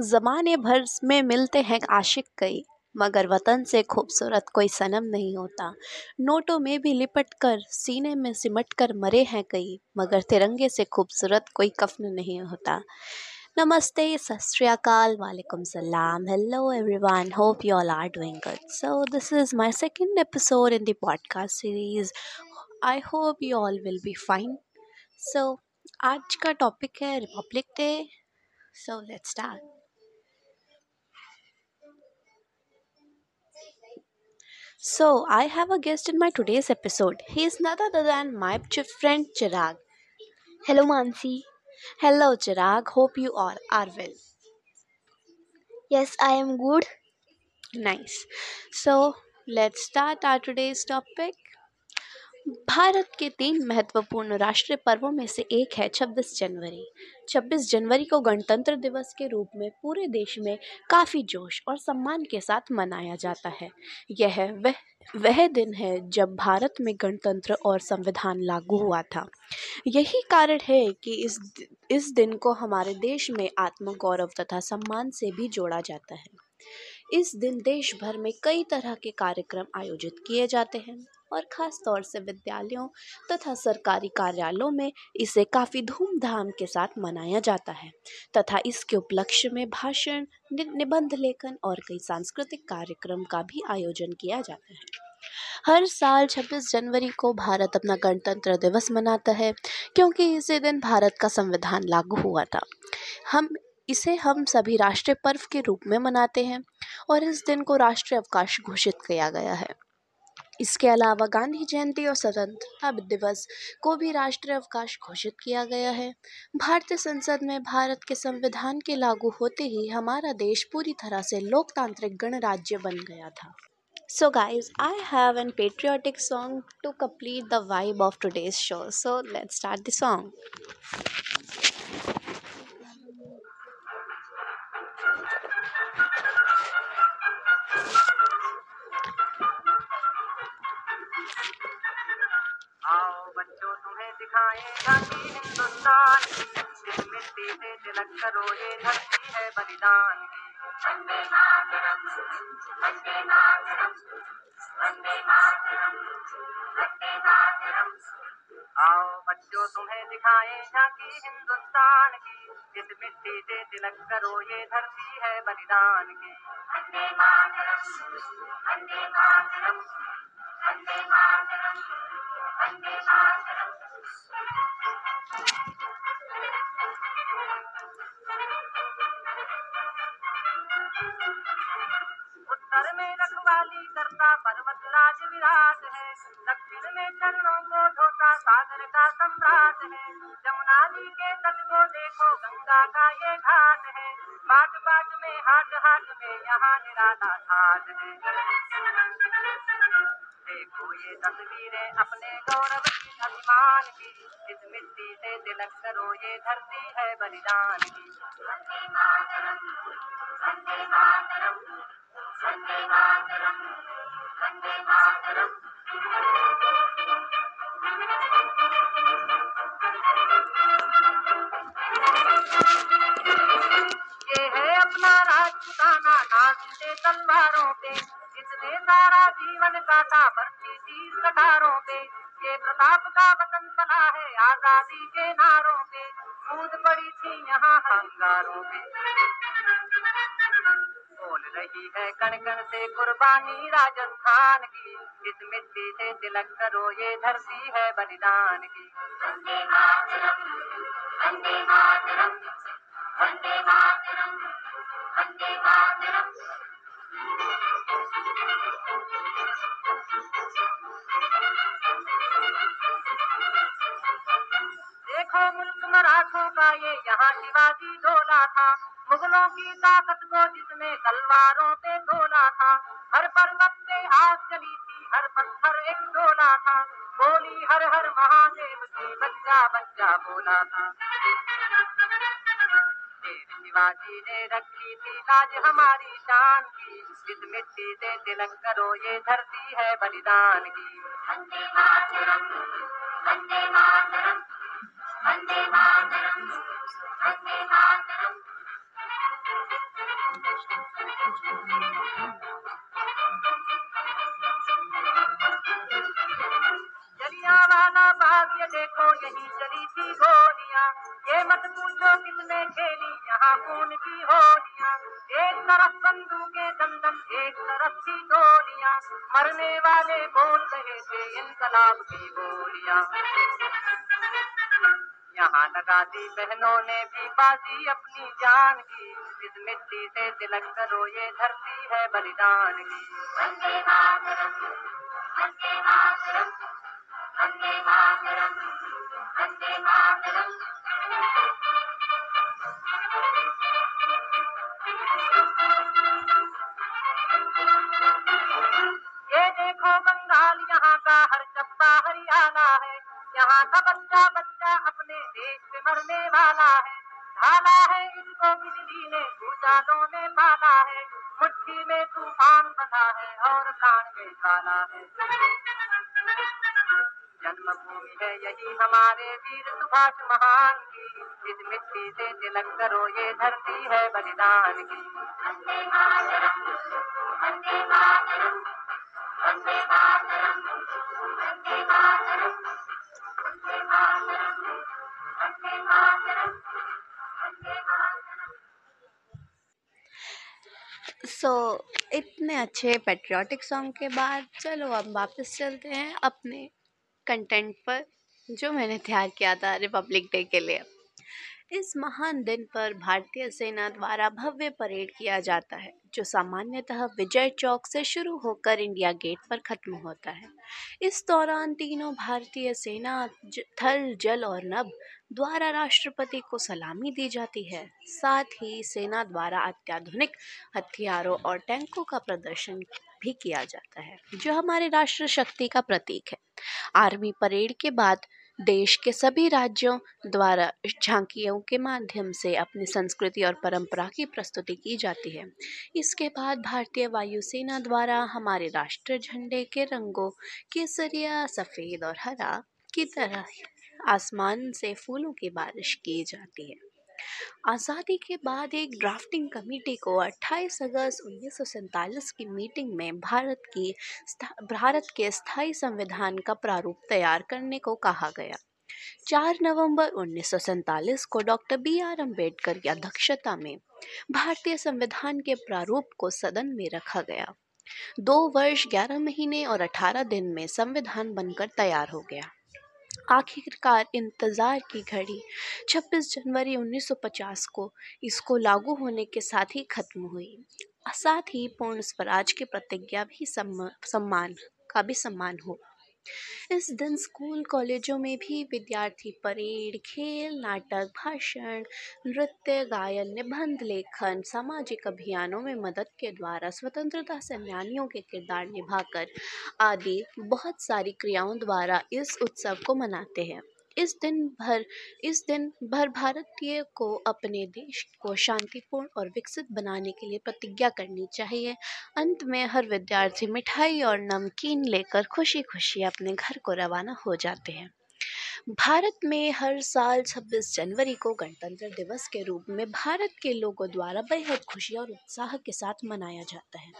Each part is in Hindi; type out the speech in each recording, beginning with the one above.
जमाने भर में मिलते हैं आशिक कई, मगर वतन से खूबसूरत कोई सनम नहीं होता। नोटों में भी लिपट कर सीने में सिमट कर मरे हैं कई, मगर तिरंगे से खूबसूरत कोई कफन नहीं होता। नमस्ते सस्काल वालेकुम सलाम। Hello everyone hope you all are doing good so this is my second episode in the podcast series I hope you all will be fine so आज का टॉपिक है Republic Day so let's start So, I have a guest in my today's episode. He is none other than my ch- friend Chirag. Hello, Mansi. Hello, Chirag. Hope you all are well. Yes, I am good. Nice. So, let's start our today's topic. Bharat के तीन महत्वपूर्ण राष्ट्रीय पर्वों में से एक है 26 जनवरी। 26 जनवरी को गणतंत्र दिवस के रूप में पूरे देश में काफ़ी जोश और सम्मान के साथ मनाया जाता है। यह वह वह दिन है जब भारत में गणतंत्र और संविधान लागू हुआ था। यही कारण है कि इस इस दिन को हमारे देश में आत्मगौरव तथा सम्मान से भी जोड़ा जाता है। इस दिन देश भर में कई तरह के कार्यक्रम आयोजित किए जाते हैं और ख़ास तौर से विद्यालयों तथा सरकारी कार्यालयों में इसे काफ़ी धूमधाम के साथ मनाया जाता है तथा इसके उपलक्ष्य में भाषण निबंध लेखन और कई सांस्कृतिक कार्यक्रम का भी आयोजन किया जाता है। हर साल 26 जनवरी को भारत अपना गणतंत्र दिवस मनाता है, क्योंकि इसी दिन भारत का संविधान लागू हुआ था। हम इसे हम सभी राष्ट्रीय पर्व के रूप में मनाते हैं और इस दिन को राष्ट्रीय अवकाश घोषित किया गया है इसके अलावा गांधी जयंती और स्वतंत्रता दिवस को भी राष्ट्रीय अवकाश घोषित किया गया है भारतीय संसद में भारत के संविधान के लागू होते ही हमारा देश पूरी तरह से लोकतांत्रिक गणराज्य बन गया था So guys, I have an patriotic song to complete the vibe of today's show. So let's start the. दिखाएँ झांकी हिंदुस्तान की। इस मिट्टी से तिलक करो ये धरती है बलिदान की। वंदे मातरम। वंदे मातरम। वंदे मातरम। वंदे मातरम। उत्तर में रखवाली करता पर्वत राज विराट है। दक्षिण में चरणों को सागर का सम्राट है। जमुना जी के तट को देखो, गंगा का ये घाट है। बाट बाट में, हाट हाट में यहाँ निराला घाट है। देखो ये तस्वीरें अपने गौरव की, अभिमान की। इस मिट्टी से तिलक करो, ये धरती है बलिदान की। वंदे मातरम। तलवारों पे इसने सारा जीवन काटा, भर्ती तीर कटारों पे। ये प्रताप का वतन बना है आज़ादी के नारों पे। कूद पड़ी थी यहाँ अंगारों पे। बोल रही है कण कण से कुर्बानी राजस्थान की। इस मिट्टी से तिलक करो, ये धरती है बलिदान की। वंदे मातरम वंदे मातरम वंदे मातरम वंदे मातरम। देखो मुल्क मराठों का ये यहाँ शिवाजी डोला था। मुगलों की ताकत को जिसने तलवारों पे तोला था। हर पर्वत पे आग चली थी, हर पत्थर एक डोला था। बोली हर हर महादेव की बच्चा बच्चा बोला था। शिवाजी ने रखी थी लाज हमारी शान की। इस मिट्टी से तिलक करो ये धरती है बलिदान की। वंदे मातरम वंदे मातरम वंदे मातरम वंदे मातरम। जलियांवाला बाग ये देखो यही चली थी खून की होलियाँ एक तरफ़ बंदूकें दमदम एक तरफ़ थी गोलियाँ मरने वाले बोल रहे थे इनकलाब की बोलियाँ। यहाँ लगा दी बहनों ने भी बाजी अपनी जान की। इस मिट्टी से तिलक करो, ये धरती है बलिदान की। देखो बंगाल, यहाँ का हर चप्पा हरियाणा है। यहाँ का बच्चा बच्चा अपने देश पे मरने वाला है। ढाला है इनको बिजली ने भूचालों ने पाला है। मुट्ठी में तूफ़ान बना है और कान में काला है। जन्मभूमि है यही हमारे वीर सुभाष महान की। इस मिट्टी से तिलक करो, ये धरती है बलिदान की। सो इतने अच्छे पेट्रियाटिक सॉन्ग के बाद चलो अब वापस चलते हैं अपने कंटेंट पर, जो मैंने तैयार किया था रिपब्लिक डे के लिए। इस महान दिन पर भारतीय सेना द्वारा भव्य परेड किया जाता है, जो सामान्यतः विजय चौक से शुरू होकर इंडिया गेट पर खत्म होता है। इस दौरान तीनों भारतीय सेना थल, जल और नभ द्वारा राष्ट्रपति को सलामी दी जाती है। साथ ही सेना द्वारा अत्याधुनिक हथियारों और टैंकों का प्रदर्शन भी किया जाता है, जो हमारे राष्ट्र शक्ति का प्रतीक है। आर्मी परेड के बाद देश के सभी राज्यों द्वारा झांकियों के माध्यम से अपनी संस्कृति और परंपरा की प्रस्तुति की जाती है। इसके बाद भारतीय वायुसेना द्वारा हमारे राष्ट्र झंडे के रंगों, केसरिया सफ़ेद और हरा की तरह आसमान से फूलों की बारिश की जाती है। आज़ादी के बाद एक ड्राफ्टिंग कमेटी को 28 अगस्त उन्नीस की मीटिंग में भारत की भारत के स्थायी संविधान का प्रारूप तैयार करने को कहा गया। 4 नवंबर उन्नीस को डॉक्टर बी आर अंबेडकर की अध्यक्षता में भारतीय संविधान के प्रारूप को सदन में रखा गया। दो वर्ष 11 महीने और 18 दिन में संविधान बनकर तैयार हो गया। आखिरकार इंतज़ार की घड़ी। 26 जनवरी 1950 को इसको लागू होने के साथ ही खत्म हुई। साथ ही पूर्ण स्वराज की प्रतिज्ञा भी सम्मा- सम्मान, का भी सम्मान हुआ। इस दिन स्कूल कॉलेजों में भी विद्यार्थी परेड, खेल, नाटक, भाषण, नृत्य, गायन, निबंध, लेखन, सामाजिक अभियानों में मदद के द्वारा स्वतंत्रता सेनानियों के किरदार निभाकर आदि बहुत सारी क्रियाओं द्वारा इस उत्सव को मनाते हैं। इस दिन भर, इस दिन भर भारतीय को अपने देश को शांतिपूर्ण और विकसित बनाने के लिए प्रतिज्ञा करनी चाहिए। अंत में हर विद्यार्थी मिठाई और नमकीन लेकर खुशी खुशी अपने घर को रवाना हो जाते हैं। भारत में हर साल 26 जनवरी को गणतंत्र दिवस के रूप में भारत के लोगों द्वारा बेहद खुशी और उत्साह के साथ मनाया जाता है।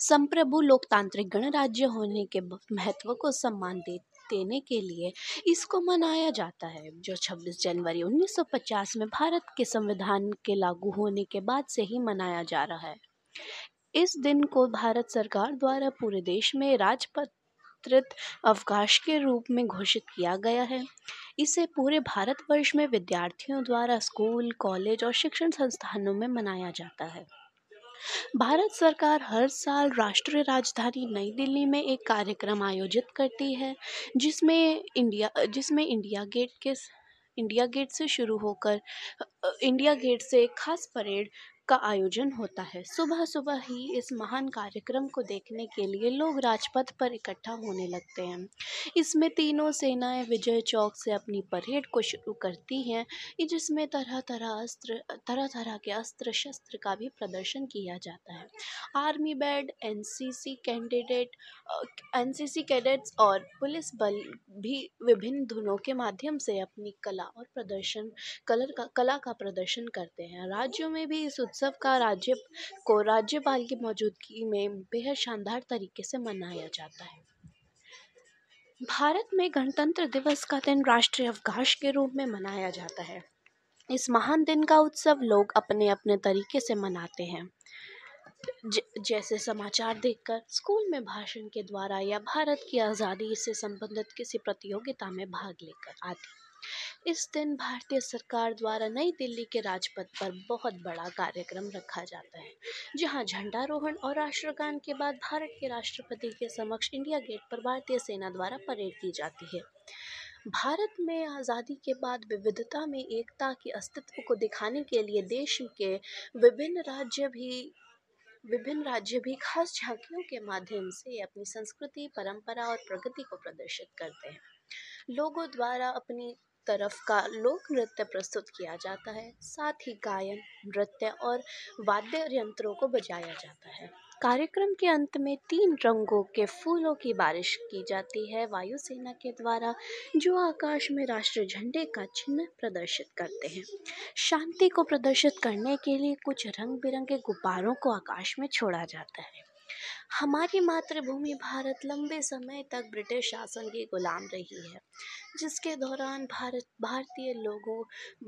संप्रभु लोकतांत्रिक गणराज्य होने के महत्व को सम्मान दे देने के लिए इसको मनाया जाता है। जो 26 जनवरी 1950 में भारत के संविधान के लागू होने के बाद से ही मनाया जा रहा है। इस दिन को भारत सरकार द्वारा पूरे देश में राजपत्रित अवकाश के रूप में घोषित किया गया है। इसे पूरे भारतवर्ष में विद्यार्थियों द्वारा स्कूल, कॉलेज और शिक्षण संस्थानों में मनाया जाता है। भारत सरकार हर साल राष्ट्रीय राजधानी नई दिल्ली में एक कार्यक्रम आयोजित करती है, जिसमें इंडिया जिसमें इंडिया गेट के इंडिया गेट से शुरू होकर इंडिया गेट से एक खास परेड का आयोजन होता है। सुबह सुबह ही इस महान कार्यक्रम को देखने के लिए लोग राजपथ पर इकट्ठा होने लगते हैं। इसमें तीनों सेनाएँ विजय चौक से अपनी परेड को शुरू करती हैं, जिसमें तरह तरह अस्त्र तरह तरह के अस्त्र शस्त्र का भी प्रदर्शन किया जाता है। Army band NCC candidate NCC cadets और पुलिस बल भी विभिन्न धुनों के माध्यम से अपनी कला और प्रदर्शन, कलर का, कला का प्रदर्शन करते हैं। राज्यों में भी इस उत्सव उत्सव का राज्य को राज्यपाल की मौजूदगी में बेहद शानदार तरीके से मनाया जाता है। भारत में गणतंत्र दिवस का दिन राष्ट्रीय अवकाश के रूप में मनाया जाता है। इस महान दिन का उत्सव लोग अपने अपने तरीके से मनाते हैं। ज, जैसे समाचार देखकर स्कूल में भाषण के द्वारा या भारत की आज़ादी से संबंधित किसी प्रतियोगिता में भाग लेकर आदि इस दिन भारतीय सरकार द्वारा नई दिल्ली के राजपथ पर बहुत बड़ा कार्यक्रम रखा जाता है, जहाँ झंडारोहण और राष्ट्रगान के बाद भारत के राष्ट्रपति के समक्ष इंडिया गेट पर भारतीय सेना द्वारा परेड की जाती है। भारत में आज़ादी के बाद विविधता में एकता के अस्तित्व को दिखाने के लिए देश के विभिन्न राज्य भी, विभिन्न राज्य भी खास झांकियों के माध्यम से अपनी संस्कृति, परंपरा और प्रगति को प्रदर्शित करते हैं। लोगों द्वारा अपनी तरफ़ का लोक नृत्य प्रस्तुत किया जाता है। साथ ही गायन, नृत्य और वाद्य यंत्रों को बजाया जाता है। कार्यक्रम के अंत में तीन रंगों के फूलों की बारिश की जाती है। वायुसेना के द्वारा जो आकाश में राष्ट्रीय झंडे का चिन्ह प्रदर्शित करते हैं। शांति को प्रदर्शित करने के लिए कुछ रंग बिरंगे गुब्बारों को आकाश में छोड़ा जाता है। हमारी मातृभूमि भारत लंबे समय तक ब्रिटिश शासन की गुलाम रही है, जिसके दौरान भारत, भारतीय लोगों,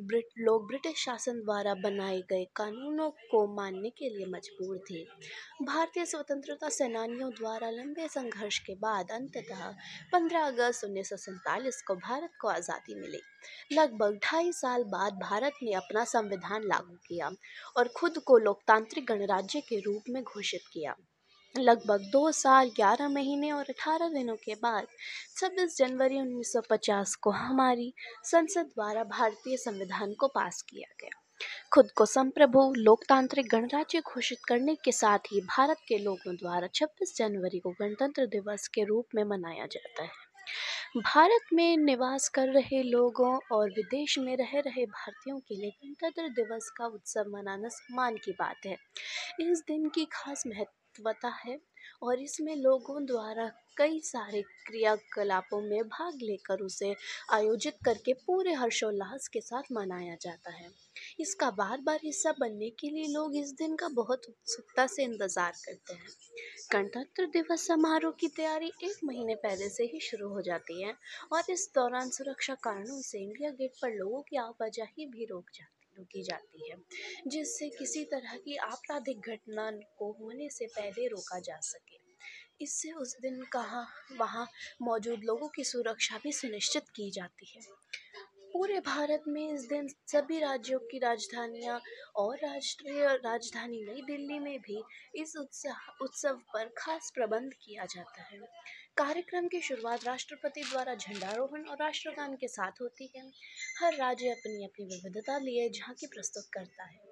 ब्रिट, लोग ब्रिटिश शासन द्वारा बनाए गए कानूनों को मानने के लिए मजबूर थे। भारतीय स्वतंत्रता सेनानियों द्वारा लंबे संघर्ष के बाद अंततः 15 अगस्त उन्नीस सौ सैंतालीस को भारत को आज़ादी मिली। लगभग ढाई साल बाद भारत ने अपना संविधान लागू किया और खुद को लोकतांत्रिक गणराज्य के रूप में घोषित किया। लगभग दो साल, ग्यारह महीने और अठारह दिनों के बाद, छब्बीस जनवरी 1950 को हमारी संसद द्वारा भारतीय संविधान को पास किया गया। खुद को संप्रभु, लोकतांत्रिक गणराज्य घोषित करने के साथ ही भारत के लोगों द्वारा 26 जनवरी को गणतंत्र दिवस के रूप में मनाया जाता है। भारत में निवास कर रहे लोगों और विदेश में रह रहे भारतीयों के लिए गणतंत्र दिवस का उत्सव मनाना सम्मान की बात है। इस दिन की खास महत्व महत्वता है और इसमें लोगों द्वारा कई सारे क्रियाकलापों में भाग लेकर उसे आयोजित करके पूरे हर्षोल्लास के साथ मनाया जाता है। इसका बार बार हिस्सा बनने के लिए लोग इस दिन का बहुत उत्सुकता से इंतज़ार करते हैं। गणतंत्र दिवस समारोह की तैयारी एक महीने पहले से ही शुरू हो जाती है और इस दौरान सुरक्षा कारणों से इंडिया गेट पर लोगों की आवाजाही भी रोक जाती रोकी जाती है, जिससे किसी तरह की आपराधिक घटना को होने से पहले रोका जा सके। इससे उस दिन कहाँ वहाँ मौजूद लोगों की सुरक्षा भी सुनिश्चित की जाती है। पूरे भारत में इस दिन सभी राज्यों की राजधानियाँ और राष्ट्रीय राजधानी नई दिल्ली में भी इस उत्साह, उत्सव पर खास प्रबंध किया जाता है। कार्यक्रम की शुरुआत राष्ट्रपति द्वारा झंडारोहण और राष्ट्रगान के साथ होती है। हर राज्य अपनी अपनी विविधता लिए झांकी प्रस्तुत करता है।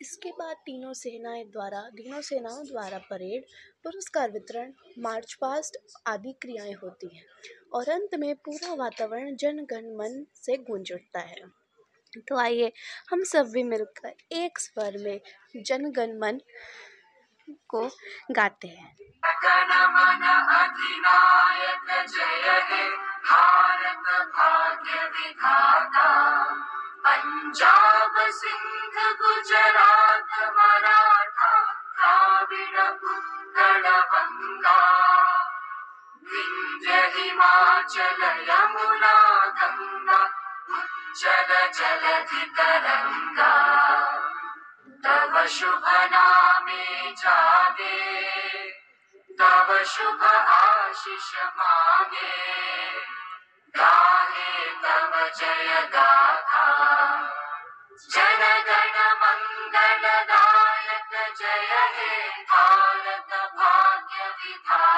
इसके बाद तीनों सेनाएँ द्वारा, तीनों सेनाओं द्वारा परेड, पुरस्कार वितरण, मार्च पास्ट आदि क्रियाएँ होती हैं। और अंत में पूरा वातावरण जन गण मन से गूंज उठता है। तो आइए, हम सब भी मिलकर एक स्वर में जन गण मन को गाते हैं। पंजाब सिंध गुजरात, मराठा विंध्य हिमाचल यमुना गंगा उज्जल जलधि तरंगा तव शुभ नामे जागे, तव शुभ आशीष मांगे। गाहे तव जय गाथा। जन गण मंगल दायक जय हे, भारत भाग्य विधाता।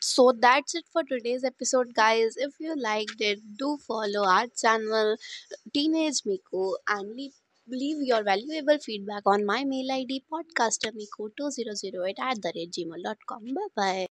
So that's it for today's episode, guys. If you liked it, do follow our channel Teenage Miku and leave, leave your valuable feedback on my mail ID podcastermiku2008 at the gmail.com. Bye bye.